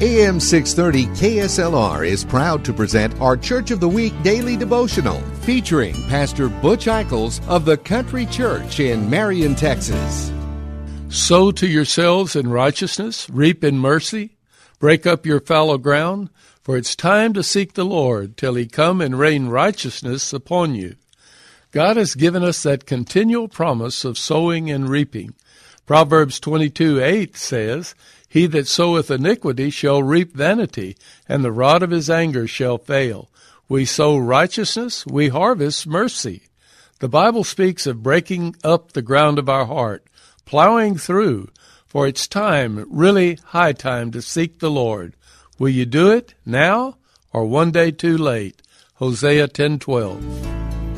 AM 630 KSLR is proud to present our Church of the Week daily devotional featuring Pastor Butch Eichels of the Country Church in Marion, Texas. Sow to yourselves in righteousness, reap in mercy, break up your fallow ground, for it's time to seek the Lord till he come and rain righteousness upon you. God has given us that continual promise of sowing and reaping. Proverbs 22 8 says, He that soweth iniquity shall reap vanity, and the rod of his anger shall fail. We sow righteousness, we harvest mercy. The Bible speaks of breaking up the ground of our heart, plowing through, for it's time, really high time, to seek the Lord. Will you do it now or one day too late? Hosea 10:12.